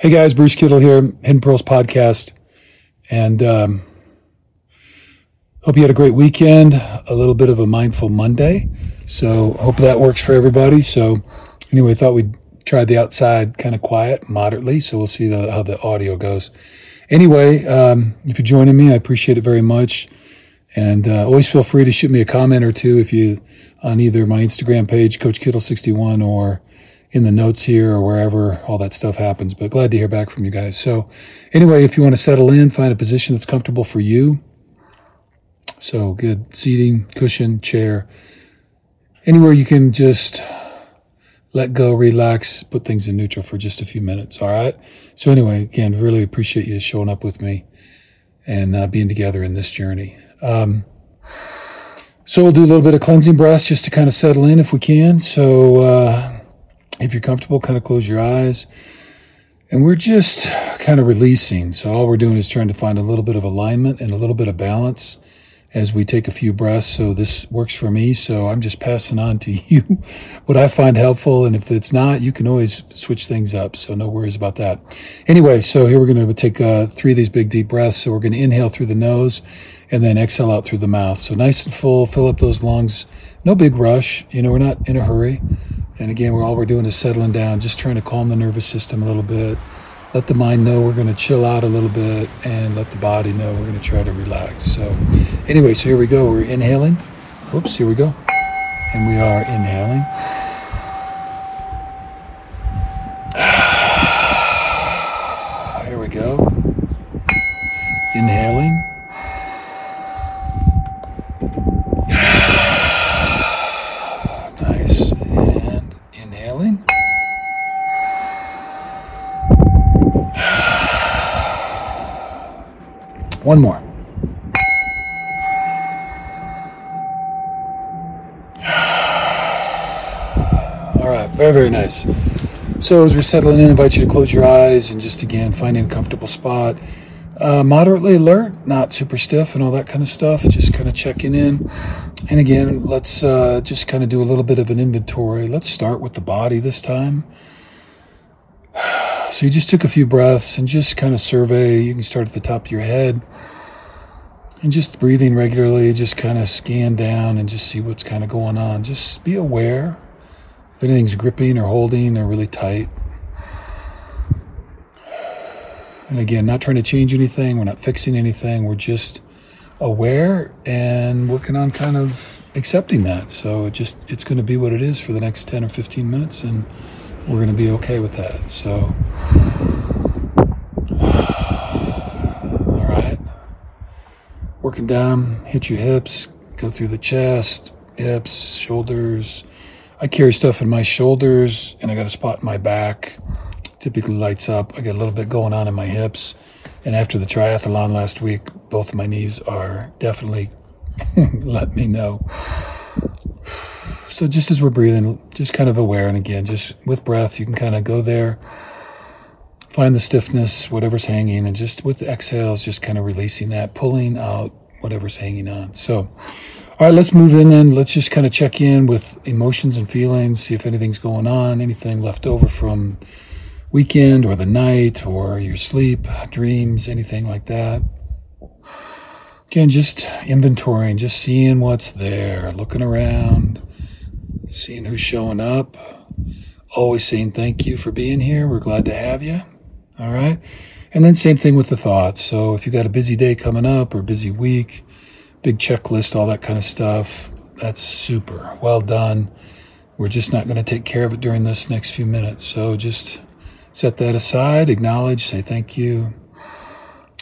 Hey guys, Bruce Kittle here, Hidden Pearls Podcast. And um, hope you had a great weekend, a little bit of a mindful Monday. So hope that works for everybody. So anyway, thought we'd try the outside kind of quiet, moderately. So we'll see the, how the audio goes. Anyway, um, if you're joining me, I appreciate it very much. And uh, always feel free to shoot me a comment or two if you on either my Instagram page, Coach Kittle61, or in the notes here or wherever all that stuff happens. But glad to hear back from you guys. So, anyway, if you want to settle in, find a position that's comfortable for you. So, good seating, cushion, chair, anywhere you can just let go, relax, put things in neutral for just a few minutes. All right. So, anyway, again, really appreciate you showing up with me and uh, being together in this journey. Um, so, we'll do a little bit of cleansing breaths just to kind of settle in if we can. So, uh, if you're comfortable, kind of close your eyes. And we're just kind of releasing. So all we're doing is trying to find a little bit of alignment and a little bit of balance as we take a few breaths. So this works for me. So I'm just passing on to you what I find helpful. And if it's not, you can always switch things up. So no worries about that. Anyway, so here we're going to take uh, three of these big deep breaths. So we're going to inhale through the nose and then exhale out through the mouth. So nice and full, fill up those lungs. No big rush. You know, we're not in a hurry. And again, we're all we're doing is settling down, just trying to calm the nervous system a little bit. Let the mind know we're going to chill out a little bit and let the body know we're going to try to relax. So, anyway, so here we go. We're inhaling. Whoops, here we go. And we are inhaling. Here we go. Inhaling. Nice. And inhaling. One more. All right, very, very nice. So, as we're settling in, I invite you to close your eyes and just again finding a comfortable spot. Uh, moderately alert, not super stiff and all that kind of stuff. Just kind of checking in. And again, let's uh, just kind of do a little bit of an inventory. Let's start with the body this time. So you just took a few breaths and just kind of survey. You can start at the top of your head and just breathing regularly, just kind of scan down and just see what's kind of going on. Just be aware if anything's gripping or holding or really tight. And again, not trying to change anything. We're not fixing anything. We're just aware and working on kind of accepting that. So it just it's going to be what it is for the next 10 or 15 minutes and we're going to be okay with that. So all right. Working down, hit your hips, go through the chest, hips, shoulders. I carry stuff in my shoulders and I got a spot in my back. Typically lights up. I got a little bit going on in my hips. And after the triathlon last week, both of my knees are definitely let me know. So just as we're breathing, just kind of aware, and again, just with breath, you can kind of go there, find the stiffness, whatever's hanging, and just with the exhales, just kind of releasing that, pulling out whatever's hanging on. So, all right, let's move in then. Let's just kind of check in with emotions and feelings, see if anything's going on, anything left over from weekend or the night or your sleep, dreams, anything like that. Again, just inventorying, just seeing what's there, looking around, seeing who's showing up. Always saying thank you for being here. We're glad to have you. All right. And then same thing with the thoughts. So if you got a busy day coming up or busy week, big checklist, all that kind of stuff, that's super. Well done. We're just not going to take care of it during this next few minutes. So just set that aside, acknowledge, say thank you.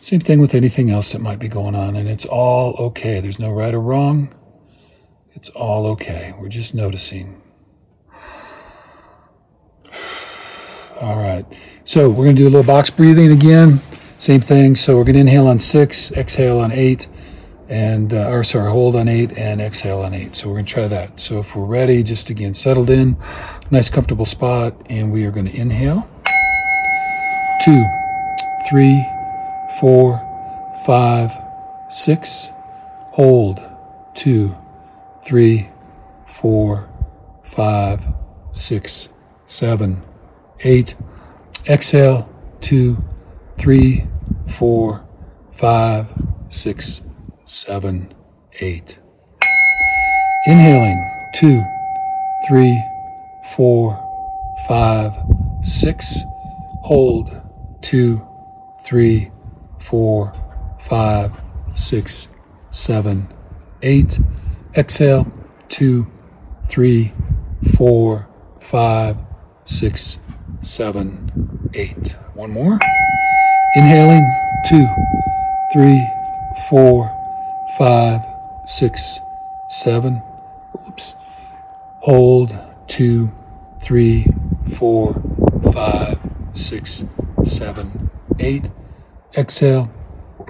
Same thing with anything else that might be going on. And it's all okay. There's no right or wrong. It's all okay. We're just noticing. All right. So we're going to do a little box breathing again. Same thing. So we're going to inhale on six, exhale on eight, and, uh, or sorry, hold on eight and exhale on eight. So we're going to try that. So if we're ready, just again, settled in, nice comfortable spot, and we are going to inhale. Two, three, four, five, six. Hold. Two, three, four, five, six, seven, eight. Exhale, two, three, four, five, six, seven, eight. Inhaling two, three, four, five, six. Hold two, three, four, five, six, seven, eight. Exhale two, three, four, five, six, seven, eight. One more. Inhaling two, three, four, five, six, seven. Oops. Hold two, three, four, five, six, seven, eight. Exhale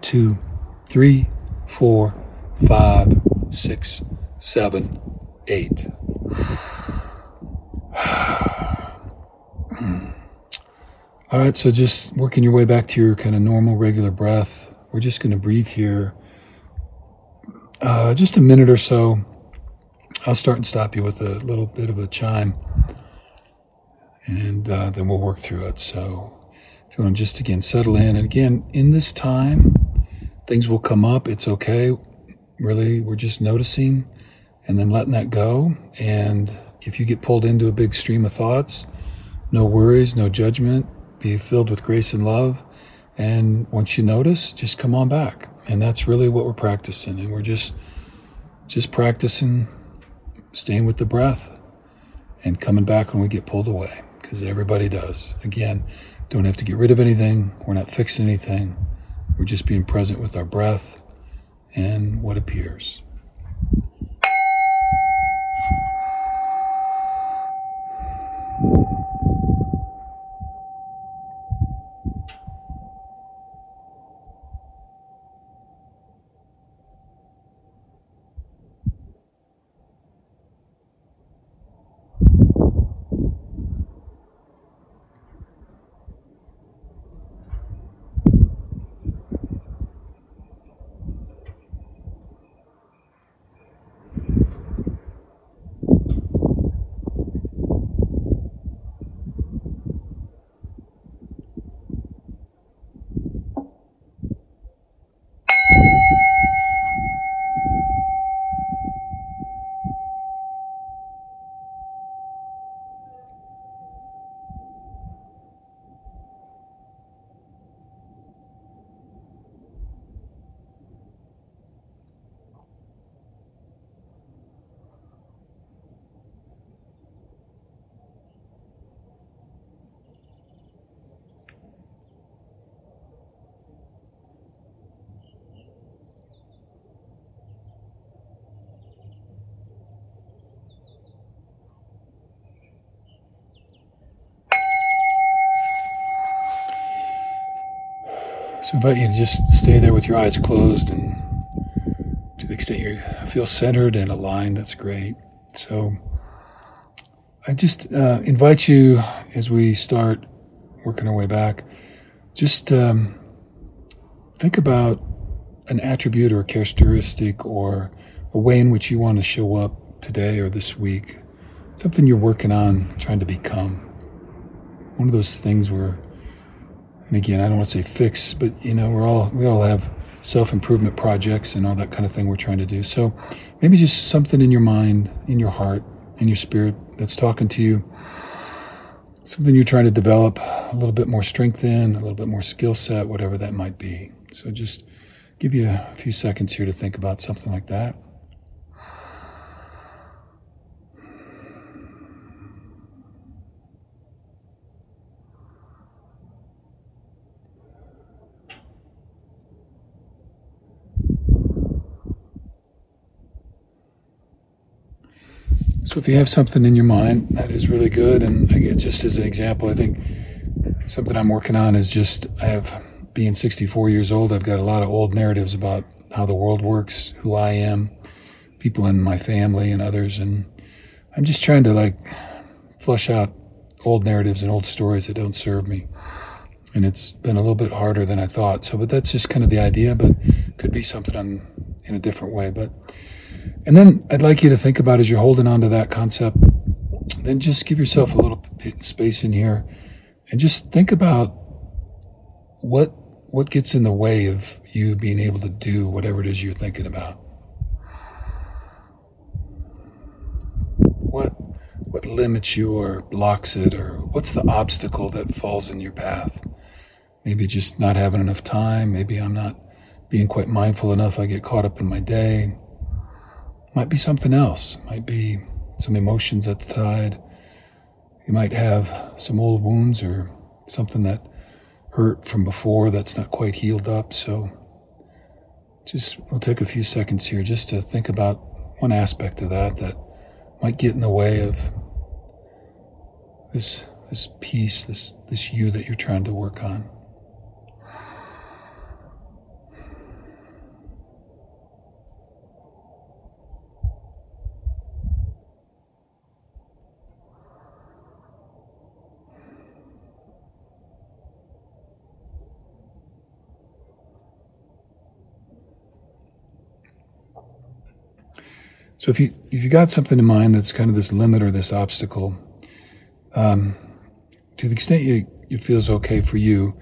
two, three, four, five, six, seven, eight. All right, so just working your way back to your kind of normal, regular breath. We're just going to breathe here uh, just a minute or so. I'll start and stop you with a little bit of a chime, and uh, then we'll work through it. So, if you want to just again settle in, and again, in this time, things will come up. It's okay. Really, we're just noticing and then letting that go. And if you get pulled into a big stream of thoughts, no worries, no judgment. Be filled with grace and love. And once you notice, just come on back. And that's really what we're practicing. And we're just just practicing staying with the breath and coming back when we get pulled away because everybody does. Again, don't have to get rid of anything. We're not fixing anything. We're just being present with our breath and what appears. So I invite you to just stay there with your eyes closed and to the extent you feel centered and aligned, that's great. So I just uh, invite you as we start working our way back, just um, think about an attribute or a characteristic or a way in which you want to show up today or this week, something you're working on, trying to become. One of those things where and again, I don't want to say fix, but you know, we're all we all have self improvement projects and all that kind of thing we're trying to do. So maybe just something in your mind, in your heart, in your spirit that's talking to you, something you're trying to develop a little bit more strength in, a little bit more skill set, whatever that might be. So just give you a few seconds here to think about something like that. So if you have something in your mind that is really good, and just as an example, I think something I'm working on is just I have being 64 years old, I've got a lot of old narratives about how the world works, who I am, people in my family and others, and I'm just trying to like flush out old narratives and old stories that don't serve me. And it's been a little bit harder than I thought. So, but that's just kind of the idea, but could be something on in a different way. But and then I'd like you to think about as you're holding on to that concept, then just give yourself a little space in here and just think about what what gets in the way of you being able to do whatever it is you're thinking about? What what limits you or blocks it or what's the obstacle that falls in your path? Maybe just not having enough time, maybe I'm not being quite mindful enough, I get caught up in my day. Might be something else, might be some emotions at the tide. You might have some old wounds or something that hurt from before that's not quite healed up. So just we'll take a few seconds here just to think about one aspect of that that might get in the way of this this peace, this this you that you're trying to work on. So if you if you got something in mind that's kind of this limit or this obstacle, um, to the extent you, it feels okay for you,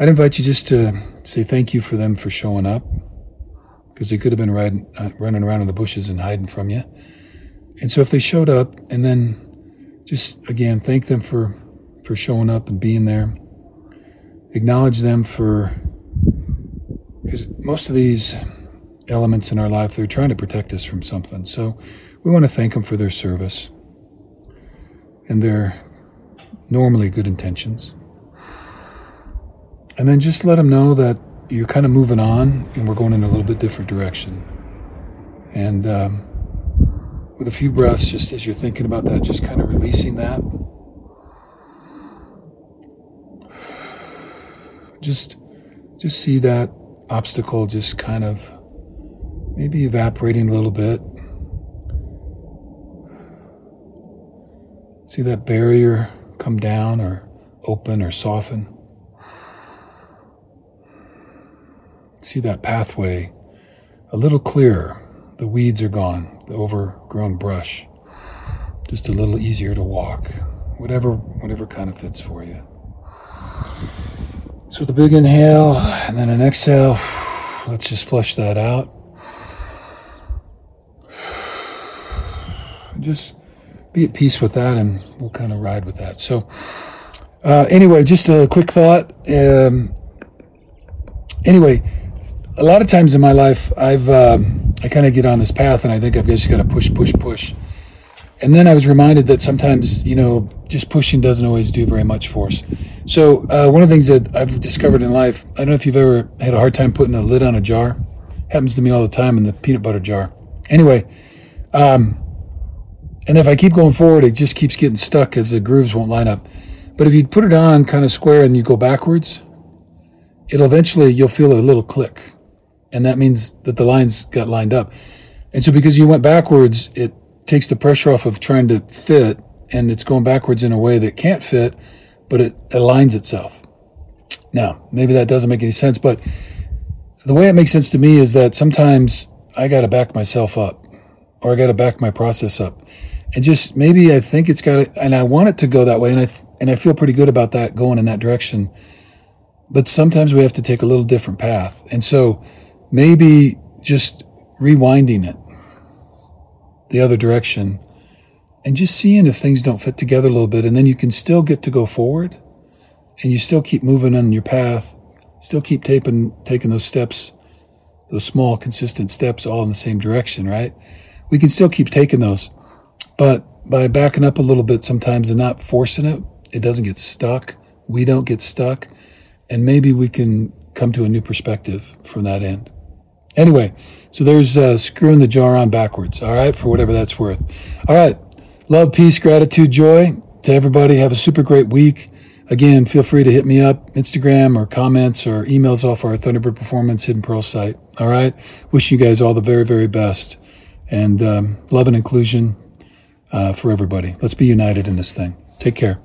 I'd invite you just to say thank you for them for showing up, because they could have been riding, uh, running around in the bushes and hiding from you. And so if they showed up, and then just again thank them for for showing up and being there. Acknowledge them for because most of these elements in our life. They're trying to protect us from something. So we want to thank them for their service and their normally good intentions. And then just let them know that you're kind of moving on and we're going in a little bit different direction. And um, with a few breaths, just as you're thinking about that, just kind of releasing that. Just, just see that obstacle just kind of maybe evaporating a little bit. See that barrier come down or open or soften. See that pathway a little clearer. The weeds are gone, the overgrown brush. Just a little easier to walk. Whatever whatever kind of fits for you. So the big inhale and then an exhale. Let's just flush that out. Just be at peace with that, and we'll kind of ride with that. So, uh, anyway, just a quick thought. Um, anyway, a lot of times in my life, I've um, I kind of get on this path, and I think I've just got to push, push, push. And then I was reminded that sometimes, you know, just pushing doesn't always do very much for us. So uh, one of the things that I've discovered in life, I don't know if you've ever had a hard time putting a lid on a jar. Happens to me all the time in the peanut butter jar. Anyway, um, and if I keep going forward, it just keeps getting stuck because the grooves won't line up. But if you put it on kind of square and you go backwards, it'll eventually, you'll feel a little click. And that means that the lines got lined up. And so because you went backwards, it takes the pressure off of trying to fit and it's going backwards in a way that can't fit, but it aligns itself. Now, maybe that doesn't make any sense, but the way it makes sense to me is that sometimes I got to back myself up or I got to back my process up and just maybe I think it's got to, and I want it to go that way, and I and I feel pretty good about that going in that direction. But sometimes we have to take a little different path, and so maybe just rewinding it the other direction, and just seeing if things don't fit together a little bit, and then you can still get to go forward, and you still keep moving on your path, still keep taking taking those steps, those small consistent steps, all in the same direction, right? We can still keep taking those but by backing up a little bit sometimes and not forcing it, it doesn't get stuck. We don't get stuck. And maybe we can come to a new perspective from that end. Anyway, so there's uh, screwing the jar on backwards, all right, for whatever that's worth. All right. Love, peace, gratitude, joy to everybody. Have a super great week. Again, feel free to hit me up, Instagram or comments or emails off our Thunderbird Performance Hidden Pearl site. All right. Wish you guys all the very, very best and um, love and inclusion uh, for everybody. Let's be united in this thing. Take care.